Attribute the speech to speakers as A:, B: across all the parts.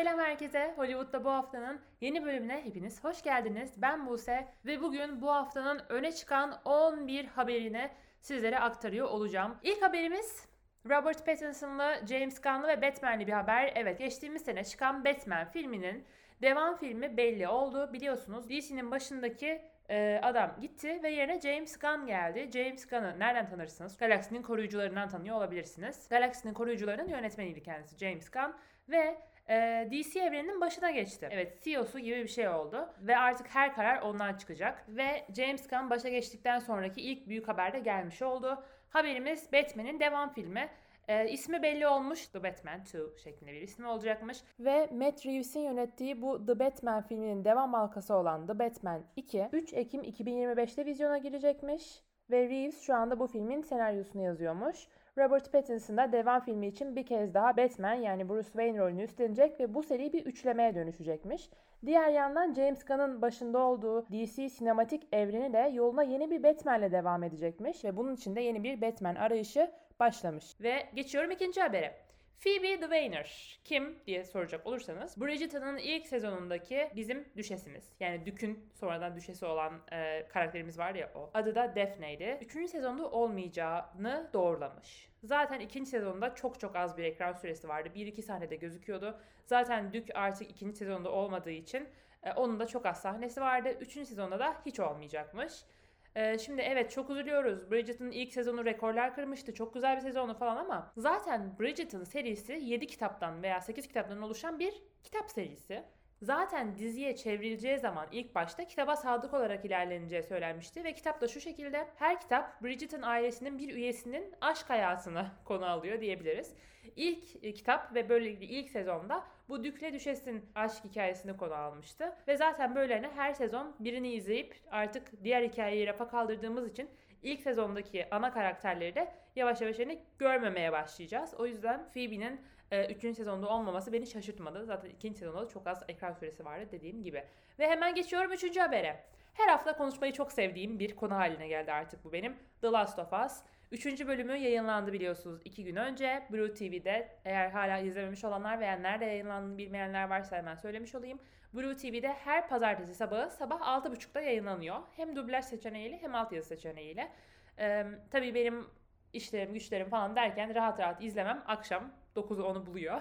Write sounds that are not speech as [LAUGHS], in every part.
A: Selam herkese. Hollywood'da bu haftanın yeni bölümüne hepiniz hoş geldiniz. Ben Buse ve bugün bu haftanın öne çıkan 11 haberini sizlere aktarıyor olacağım. İlk haberimiz Robert Pattinson'lı, James Gunn'lı ve Batman'li bir haber. Evet geçtiğimiz sene çıkan Batman filminin devam filmi belli oldu. Biliyorsunuz DC'nin başındaki e, adam gitti ve yerine James Gunn geldi. James Gunn'ı nereden tanırsınız? Galaksinin koruyucularından tanıyor olabilirsiniz. Galaksinin koruyucularının yönetmeniydi kendisi James Gunn ve e, DC evreninin başına geçti. Evet CEO'su gibi bir şey oldu ve artık her karar ondan çıkacak ve James Gunn başa geçtikten sonraki ilk büyük haber de gelmiş oldu. Haberimiz Batman'in devam filmi. E, ismi belli olmuş. The Batman 2 şeklinde bir ismi olacakmış. Ve Matt Reeves'in yönettiği bu The Batman filminin devam halkası olan The Batman 2 3 Ekim 2025'te vizyona girecekmiş. Ve Reeves şu anda bu filmin senaryosunu yazıyormuş. Robert Pattinson da devam filmi için bir kez daha Batman yani Bruce Wayne rolünü üstlenecek ve bu seri bir üçlemeye dönüşecekmiş. Diğer yandan James Gunn'ın başında olduğu DC sinematik evreni de yoluna yeni bir Batman'le devam edecekmiş ve bunun için de yeni bir Batman arayışı başlamış. Ve geçiyorum ikinci habere. Phoebe Dwayner kim diye soracak olursanız Bridgerton'ın ilk sezonundaki bizim düşesimiz. Yani Dük'ün sonradan düşesi olan e, karakterimiz var ya o. Adı da Daphne'ydi. Üçüncü sezonda olmayacağını doğrulamış. Zaten ikinci sezonda çok çok az bir ekran süresi vardı. Bir iki sahnede gözüküyordu. Zaten Dük artık ikinci sezonda olmadığı için e, onun da çok az sahnesi vardı. Üçüncü sezonda da hiç olmayacakmış. Ee, şimdi evet çok üzülüyoruz. Bridget'ın ilk sezonu rekorlar kırmıştı. Çok güzel bir sezonu falan ama zaten Bridget'ın serisi 7 kitaptan veya 8 kitaptan oluşan bir kitap serisi. Zaten diziye çevrileceği zaman ilk başta kitaba sadık olarak ilerleneceği söylenmişti ve kitap da şu şekilde her kitap Bridget'ın ailesinin bir üyesinin aşk hayatını [LAUGHS] konu alıyor diyebiliriz. İlk e, kitap ve böylelikle ilk sezonda bu Dükle Düşes'in aşk hikayesini konu almıştı. Ve zaten böylelerine her sezon birini izleyip artık diğer hikayeyi rafa kaldırdığımız için ilk sezondaki ana karakterleri de yavaş yavaş hani görmemeye başlayacağız. O yüzden Phoebe'nin 3. E, sezonda olmaması beni şaşırtmadı. Zaten 2. sezonda da çok az ekran süresi vardı dediğim gibi. Ve hemen geçiyorum 3. habere. Her hafta konuşmayı çok sevdiğim bir konu haline geldi artık bu benim. The Last of Us. Üçüncü bölümü yayınlandı biliyorsunuz iki gün önce. Blue TV'de eğer hala izlememiş olanlar veya nerede yayınlandığını bilmeyenler varsa hemen söylemiş olayım. Blue TV'de her pazartesi sabahı sabah 6.30'da yayınlanıyor. Hem dublaj seçeneğiyle hem altyazı seçeneğiyle. Ee, tabii benim işlerim güçlerim falan derken rahat rahat izlemem akşam 9'u 10'u buluyor.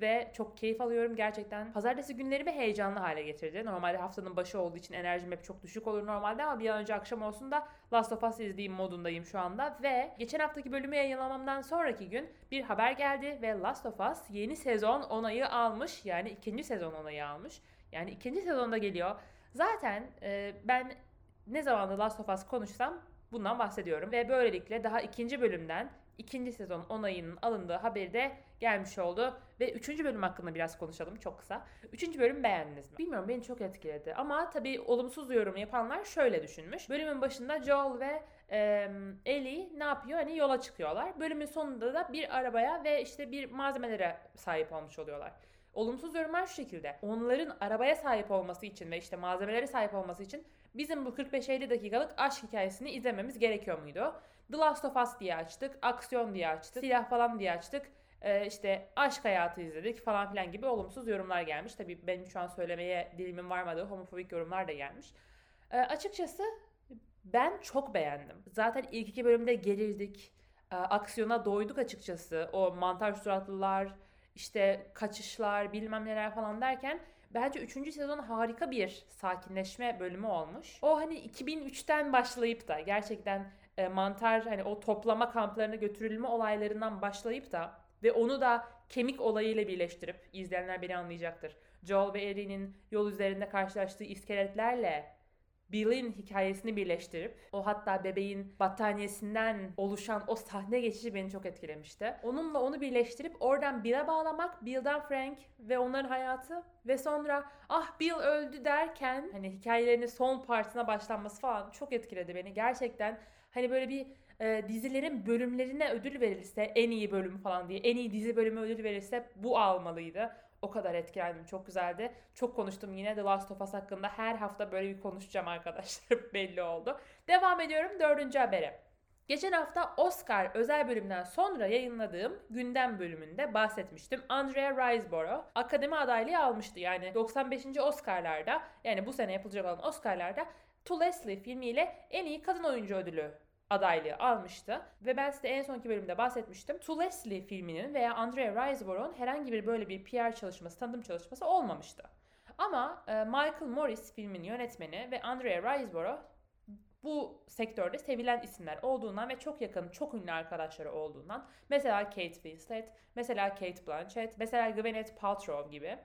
A: Ve çok keyif alıyorum gerçekten. Pazartesi günlerimi heyecanlı hale getirdi. Normalde haftanın başı olduğu için enerjim hep çok düşük olur normalde ama bir an önce akşam olsun da Last of Us izleyeyim modundayım şu anda. Ve geçen haftaki bölümü yayınlamamdan sonraki gün bir haber geldi ve Last of Us yeni sezon onayı almış. Yani ikinci sezon onayı almış. Yani ikinci sezonda geliyor. Zaten e, ben ne zaman da Last of Us konuşsam bundan bahsediyorum. Ve böylelikle daha ikinci bölümden ikinci sezon onayının alındığı haberi de gelmiş oldu. Ve üçüncü bölüm hakkında biraz konuşalım çok kısa. Üçüncü bölüm beğendiniz mi? Bilmiyorum beni çok etkiledi. Ama tabii olumsuz yorum yapanlar şöyle düşünmüş. Bölümün başında Joel ve e, Ellie ne yapıyor? Hani yola çıkıyorlar. Bölümün sonunda da bir arabaya ve işte bir malzemelere sahip olmuş oluyorlar. Olumsuz yorumlar şu şekilde. Onların arabaya sahip olması için ve işte malzemelere sahip olması için bizim bu 45-50 dakikalık aşk hikayesini izlememiz gerekiyor muydu? The Last of Us diye açtık, aksiyon diye açtık, silah falan diye açtık. Ee, işte aşk hayatı izledik falan filan gibi olumsuz yorumlar gelmiş. Tabii benim şu an söylemeye dilimin varmadığı homofobik yorumlar da gelmiş. Ee, açıkçası ben çok beğendim. Zaten ilk iki bölümde gerildik. Ee, aksiyona doyduk açıkçası. O mantar suratlılar, işte kaçışlar, bilmem neler falan derken bence 3. sezon harika bir sakinleşme bölümü olmuş. O hani 2003'ten başlayıp da gerçekten e, mantar hani o toplama kamplarına götürülme olaylarından başlayıp da ve onu da kemik olayıyla birleştirip izleyenler beni anlayacaktır. Joel ve Ellie'nin yol üzerinde karşılaştığı iskeletlerle Bill'in hikayesini birleştirip o hatta bebeğin battaniyesinden oluşan o sahne geçişi beni çok etkilemişti. Onunla onu birleştirip oradan Bill'e bağlamak, Bill'den Frank ve onların hayatı ve sonra ah Bill öldü derken hani hikayelerinin son partına başlanması falan çok etkiledi beni. Gerçekten hani böyle bir e, dizilerin bölümlerine ödül verilse en iyi bölüm falan diye en iyi dizi bölümü ödül verilse bu almalıydı. O kadar etkilendim. Çok güzeldi. Çok konuştum yine The Last of Us hakkında. Her hafta böyle bir konuşacağım arkadaşlar. [LAUGHS] Belli oldu. Devam ediyorum dördüncü habere. Geçen hafta Oscar özel bölümünden sonra yayınladığım gündem bölümünde bahsetmiştim. Andrea Riseborough akademi adaylığı almıştı. Yani 95. Oscar'larda yani bu sene yapılacak olan Oscar'larda To Leslie filmiyle en iyi kadın oyuncu ödülü adaylığı almıştı. Ve ben size en sonki bölümde bahsetmiştim. To Leslie filminin veya Andrea Riseborough'un herhangi bir böyle bir PR çalışması, tanıtım çalışması olmamıştı. Ama e, Michael Morris filmin yönetmeni ve Andrea Riseborough bu sektörde sevilen isimler olduğundan ve çok yakın, çok ünlü arkadaşları olduğundan mesela Kate Winslet, mesela Kate Blanchett, mesela Gwyneth Paltrow gibi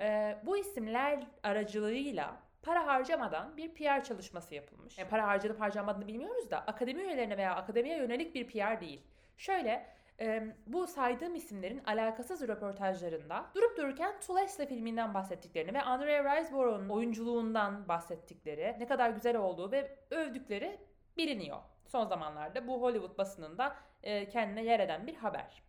A: e, bu isimler aracılığıyla para harcamadan bir PR çalışması yapılmış. Yani para harcanıp harcanmadığını bilmiyoruz da akademi üyelerine veya akademiye yönelik bir PR değil. Şöyle e, bu saydığım isimlerin alakasız röportajlarında durup dururken Tules'le filminden bahsettiklerini ve Andrea Riseborough'un oyunculuğundan bahsettikleri, ne kadar güzel olduğu ve övdükleri biliniyor. Son zamanlarda bu Hollywood basınında e, kendine yer eden bir haber.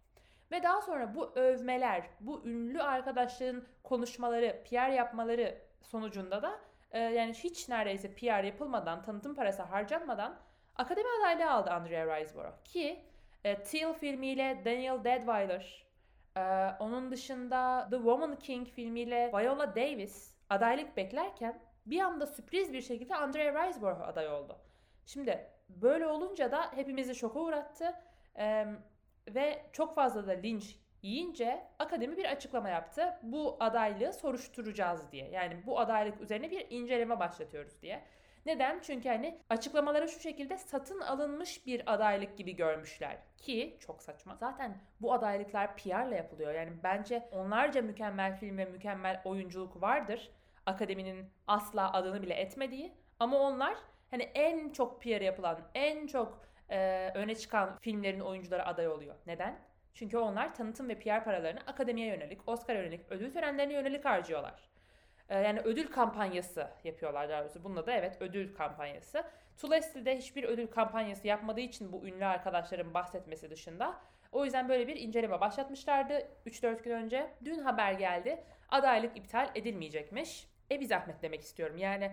A: Ve daha sonra bu övmeler, bu ünlü arkadaşların konuşmaları, PR yapmaları sonucunda da e, yani hiç neredeyse PR yapılmadan, tanıtım parası harcanmadan akademi adaylığı aldı Andrea Riseborough. Ki e, Till filmiyle Daniel Deadweiler, e, onun dışında The Woman King filmiyle Viola Davis adaylık beklerken bir anda sürpriz bir şekilde Andrea Riseborough aday oldu. Şimdi böyle olunca da hepimizi şoka uğrattı e, ve çok fazla da linç yiyince akademi bir açıklama yaptı. Bu adaylığı soruşturacağız diye. Yani bu adaylık üzerine bir inceleme başlatıyoruz diye. Neden? Çünkü hani açıklamaları şu şekilde satın alınmış bir adaylık gibi görmüşler. Ki çok saçma. Zaten bu adaylıklar PR'la yapılıyor. Yani bence onlarca mükemmel film ve mükemmel oyunculuk vardır. Akademinin asla adını bile etmediği. Ama onlar hani en çok PR yapılan, en çok e, öne çıkan filmlerin oyuncuları aday oluyor. Neden? Çünkü onlar tanıtım ve PR paralarını akademiye yönelik, Oscar yönelik, ödül törenlerine yönelik harcıyorlar. Ee, yani ödül kampanyası yapıyorlar daha doğrusu. Bunda da evet ödül kampanyası. Tulesi'de hiçbir ödül kampanyası yapmadığı için bu ünlü arkadaşların bahsetmesi dışında. O yüzden böyle bir inceleme başlatmışlardı 3-4 gün önce. Dün haber geldi. Adaylık iptal edilmeyecekmiş. E bir zahmet demek istiyorum. Yani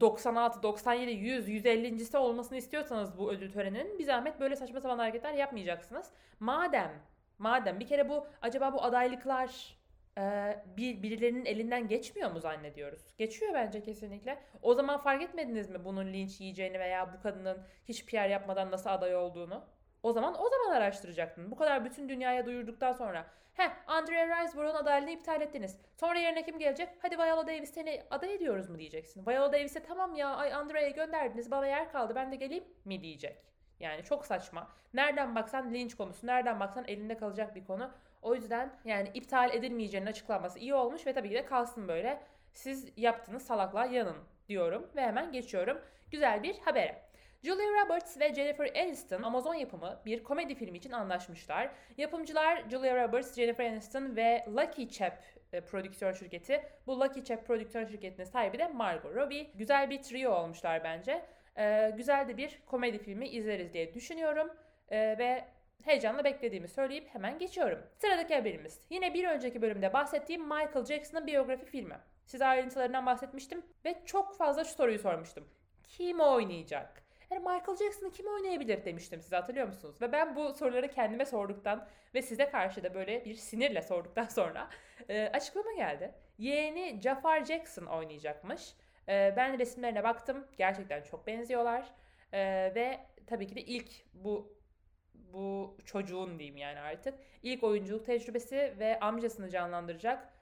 A: 96, 97, 100, 150.si olmasını istiyorsanız bu ödül töreninin bir zahmet böyle saçma sapan hareketler yapmayacaksınız. Madem madem bir kere bu acaba bu adaylıklar e, bir birilerinin elinden geçmiyor mu zannediyoruz? Geçiyor bence kesinlikle. O zaman fark etmediniz mi bunun linç yiyeceğini veya bu kadının hiç PR yapmadan nasıl aday olduğunu? O zaman o zaman araştıracaktın. Bu kadar bütün dünyaya duyurduktan sonra. He Andrea Riseborough'un adaylığını iptal ettiniz. Sonra yerine kim gelecek? Hadi Viola Davis seni aday ediyoruz mu diyeceksin. Viola Davis'e tamam ya ay Andrea'ya gönderdiniz bana yer kaldı ben de geleyim mi diyecek. Yani çok saçma. Nereden baksan linç konusu, nereden baksan elinde kalacak bir konu. O yüzden yani iptal edilmeyeceğinin açıklanması iyi olmuş ve tabii ki de kalsın böyle. Siz yaptığınız salaklığa yanın diyorum ve hemen geçiyorum. Güzel bir habere. Julia Roberts ve Jennifer Aniston Amazon yapımı bir komedi filmi için anlaşmışlar. Yapımcılar Julia Roberts, Jennifer Aniston ve Lucky Chap e, prodüksiyon şirketi. Bu Lucky Chap prodüksiyon şirketinin sahibi de Margot Robbie. Güzel bir trio olmuşlar bence. E, güzel de bir komedi filmi izleriz diye düşünüyorum. E, ve heyecanla beklediğimi söyleyip hemen geçiyorum. Sıradaki haberimiz. Yine bir önceki bölümde bahsettiğim Michael Jackson'ın biyografi filmi. Size ayrıntılarından bahsetmiştim ve çok fazla şu soruyu sormuştum. Kim oynayacak? Yani Michael Jackson'ı kim oynayabilir demiştim size hatırlıyor musunuz? Ve ben bu soruları kendime sorduktan ve size karşı da böyle bir sinirle sorduktan [LAUGHS] sonra e, açıklama geldi. Yeğeni Jafar Jackson oynayacakmış. E, ben resimlerine baktım. Gerçekten çok benziyorlar. E, ve tabii ki de ilk bu bu çocuğun diyeyim yani artık ilk oyunculuk tecrübesi ve amcasını canlandıracak.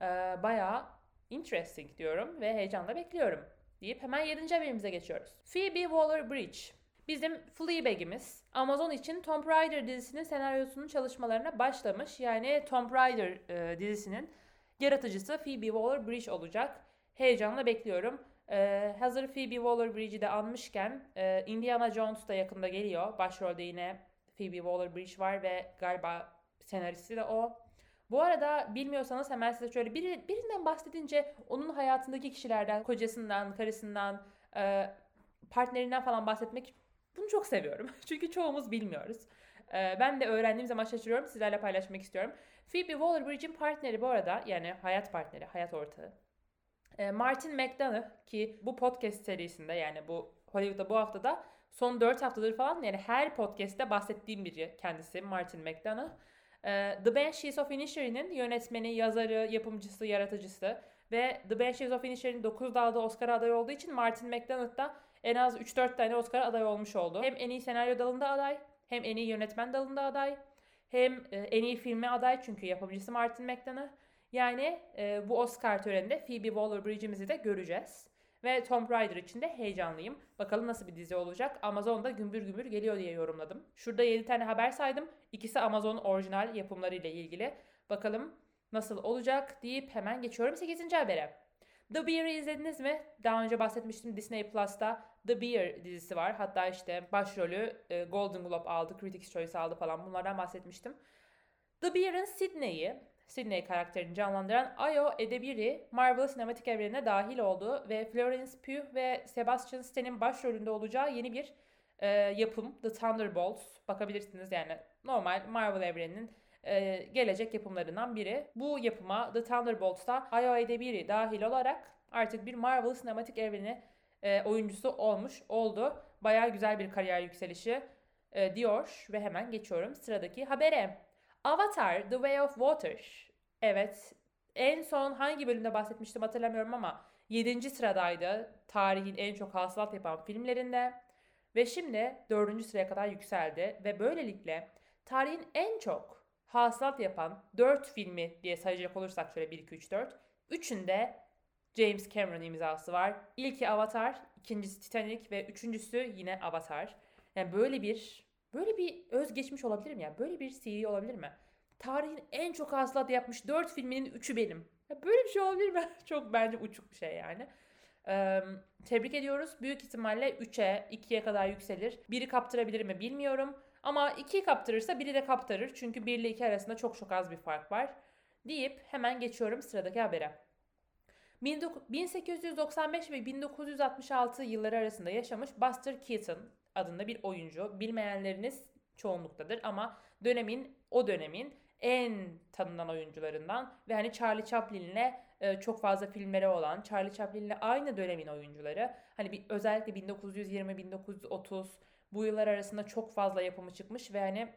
A: E, bayağı interesting diyorum ve heyecanla bekliyorum deyip hemen 7. haberimize geçiyoruz. Phoebe Waller-Bridge Bizim Fleabag'imiz Amazon için Tomb Raider dizisinin senaryosunun çalışmalarına başlamış. Yani Tomb Raider e, dizisinin yaratıcısı Phoebe Waller-Bridge olacak. Heyecanla bekliyorum. E, hazır Phoebe Waller-Bridge'i de anmışken e, Indiana Jones da yakında geliyor. Başrolde yine Phoebe Waller-Bridge var ve galiba senaristi de o. Bu arada bilmiyorsanız hemen size şöyle biri, birinden bahsedince onun hayatındaki kişilerden, kocasından, karısından, e, partnerinden falan bahsetmek bunu çok seviyorum. [LAUGHS] Çünkü çoğumuz bilmiyoruz. E, ben de öğrendiğim zaman şaşırıyorum. Sizlerle paylaşmak istiyorum. Phoebe Waller-Bridge'in partneri bu arada yani hayat partneri, hayat ortağı. E, Martin McDonough ki bu podcast serisinde yani bu Hollywood'da bu haftada son 4 haftadır falan yani her podcast'te bahsettiğim biri kendisi Martin McDonagh. Ee, The Banshees of Inisherin'in yönetmeni, yazarı, yapımcısı, yaratıcısı ve The Banshees of Inisherin 9 dalda Oscar adayı olduğu için Martin McDonagh da en az 3-4 tane Oscar aday olmuş oldu. Hem en iyi senaryo dalında aday, hem en iyi yönetmen dalında aday, hem e, en iyi filme aday çünkü yapımcısı Martin McDonagh. Yani e, bu Oscar töreninde Phoebe Waller-Bridge'imizi de göreceğiz. Ve Tomb Raider için de heyecanlıyım. Bakalım nasıl bir dizi olacak. Amazon'da gümbür gümbür geliyor diye yorumladım. Şurada 7 tane haber saydım. İkisi Amazon orijinal yapımları ile ilgili. Bakalım nasıl olacak deyip hemen geçiyorum 8. habere. The Bear'ı izlediniz mi? Daha önce bahsetmiştim Disney Plus'ta The Bear dizisi var. Hatta işte başrolü e, Golden Globe aldı, Critics' Choice aldı falan bunlardan bahsetmiştim. The Bear'ın Sydney'i, Sydney karakterini canlandıran Ayo Edebiri Marvel sinematik evrenine dahil oldu ve Florence Pugh ve Sebastian Stan'in başrolünde olacağı yeni bir e, yapım The Thunderbolts. Bakabilirsiniz yani normal Marvel evreninin e, gelecek yapımlarından biri. Bu yapıma The Thunderbolts'ta Ayo Edebiri dahil olarak artık bir Marvel sinematik evreni e, oyuncusu olmuş oldu. Baya güzel bir kariyer yükselişi e, diyor ve hemen geçiyorum sıradaki habere. Avatar The Way of Water. Evet en son hangi bölümde bahsetmiştim hatırlamıyorum ama 7. sıradaydı tarihin en çok hasılat yapan filmlerinde. Ve şimdi 4. sıraya kadar yükseldi ve böylelikle tarihin en çok hasılat yapan 4 filmi diye sayacak olursak şöyle 1 2 3 4. Üçünde James Cameron imzası var. İlki Avatar, ikincisi Titanic ve üçüncüsü yine Avatar. Yani böyle bir böyle bir özgeçmiş olabilir mi ya? Böyle bir seri olabilir mi? Tarihin en çok hasılat yapmış 4 filminin 3'ü benim. Ya böyle bir şey olabilir mi? [LAUGHS] çok bence uçuk bir şey yani. Ee, tebrik ediyoruz. Büyük ihtimalle 3'e, 2'ye kadar yükselir. Biri kaptırabilir mi bilmiyorum. Ama 2'yi kaptırırsa biri de kaptırır. Çünkü 1 ile 2 arasında çok çok az bir fark var. Deyip hemen geçiyorum sıradaki habere. 1895 ve 1966 yılları arasında yaşamış Buster Keaton adında bir oyuncu. Bilmeyenleriniz çoğunluktadır ama dönemin o dönemin en tanınan oyuncularından ve hani Charlie Chaplin'le e, çok fazla filmleri olan, Charlie Chaplin'le aynı dönemin oyuncuları. Hani bir, özellikle 1920 1930 bu yıllar arasında çok fazla yapımı çıkmış ve hani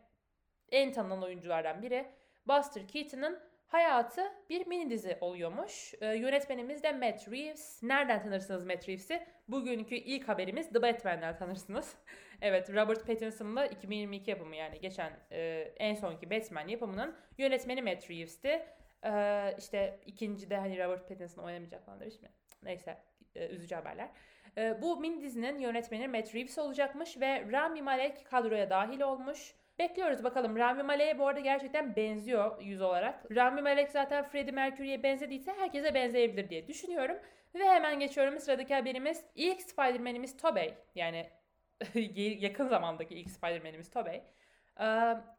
A: en tanınan oyunculardan biri. Buster Keaton'ın hayatı bir mini dizi oluyormuş. Ee, yönetmenimiz de Matt Reeves. Nereden tanırsınız Matt Reeves'i? Bugünkü ilk haberimiz The Batman'den tanırsınız. [LAUGHS] evet Robert Pattinson'la 2022 yapımı yani geçen e, en sonki Batman yapımının yönetmeni Matt Reeves'ti. Ee, işte ikinci de hani Robert Pattinson oynamayacak falan demiş mi? Neyse e, üzücü haberler. E, bu mini dizinin yönetmeni Matt Reeves olacakmış ve Rami Malek kadroya dahil olmuş. Bekliyoruz bakalım. Rami Malek'e bu arada gerçekten benziyor yüz olarak. Rami Malek zaten Freddie Mercury'ye benzediyse herkese benzeyebilir diye düşünüyorum. Ve hemen geçiyorum sıradaki haberimiz. İlk Spider-Man'imiz Tobey. Yani [LAUGHS] yakın zamandaki ilk Spider-Man'imiz Tobey. Ee,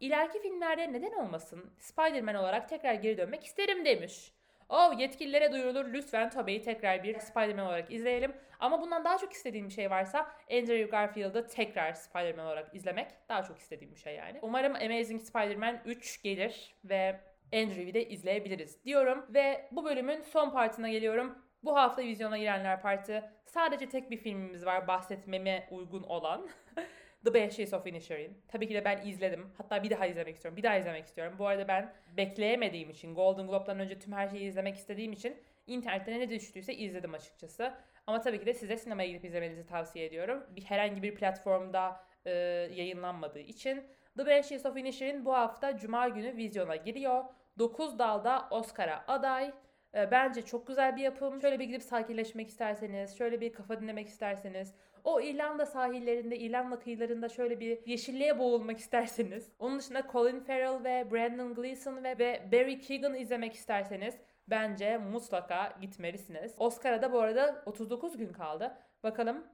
A: ileriki filmlerde neden olmasın Spider-Man olarak tekrar geri dönmek isterim demiş. Oh yetkililere duyurulur lütfen Tobey'i tekrar bir Spider-Man olarak izleyelim. Ama bundan daha çok istediğim bir şey varsa Andrew Garfield'ı tekrar Spider-Man olarak izlemek daha çok istediğim bir şey yani. Umarım Amazing Spider-Man 3 gelir ve Andrew'i de izleyebiliriz diyorum. Ve bu bölümün son partına geliyorum. Bu hafta vizyona girenler parti. Sadece tek bir filmimiz var bahsetmeme uygun olan. [LAUGHS] The Banshees of Inisherin. Tabii ki de ben izledim. Hatta bir daha izlemek istiyorum. Bir daha izlemek istiyorum. Bu arada ben bekleyemediğim için, Golden Globe'dan önce tüm her şeyi izlemek istediğim için internetten ne düştüyse izledim açıkçası. Ama tabii ki de size sinemaya gidip izlemenizi tavsiye ediyorum. Bir herhangi bir platformda e, yayınlanmadığı için. The Banshees of Inisherin bu hafta Cuma günü vizyona giriyor. 9 dalda Oscar'a aday. E, bence çok güzel bir yapım. Şöyle bir gidip sakinleşmek isterseniz, şöyle bir kafa dinlemek isterseniz, o İrlanda sahillerinde, İrlanda kıyılarında şöyle bir yeşilliğe boğulmak isterseniz, onun dışında Colin Farrell ve Brandon Gleeson ve, ve Barry Keoghan izlemek isterseniz bence mutlaka gitmelisiniz. Oscar'a da bu arada 39 gün kaldı. Bakalım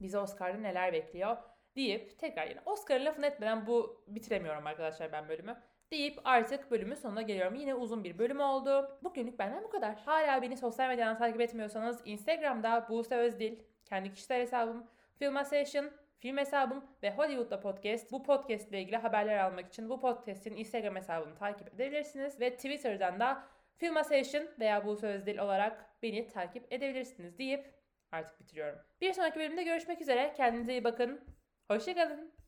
A: bizi Oscar'da neler bekliyor deyip tekrar yine Oscar'ın lafını etmeden bu bitiremiyorum arkadaşlar ben bölümü deyip artık bölümün sonuna geliyorum. Yine uzun bir bölüm oldu. Bugünlük benden bu kadar. Hala beni sosyal medyadan takip etmiyorsanız Instagram'da Buse Özdil, kendi kişisel hesabım, Film Session, film hesabım ve Hollywood'da podcast. Bu podcast ile ilgili haberler almak için bu podcast'in Instagram hesabını takip edebilirsiniz ve Twitter'dan da Film Session veya Buse Özdil olarak beni takip edebilirsiniz deyip artık bitiriyorum. Bir sonraki bölümde görüşmek üzere. Kendinize iyi bakın. Hoşçakalın.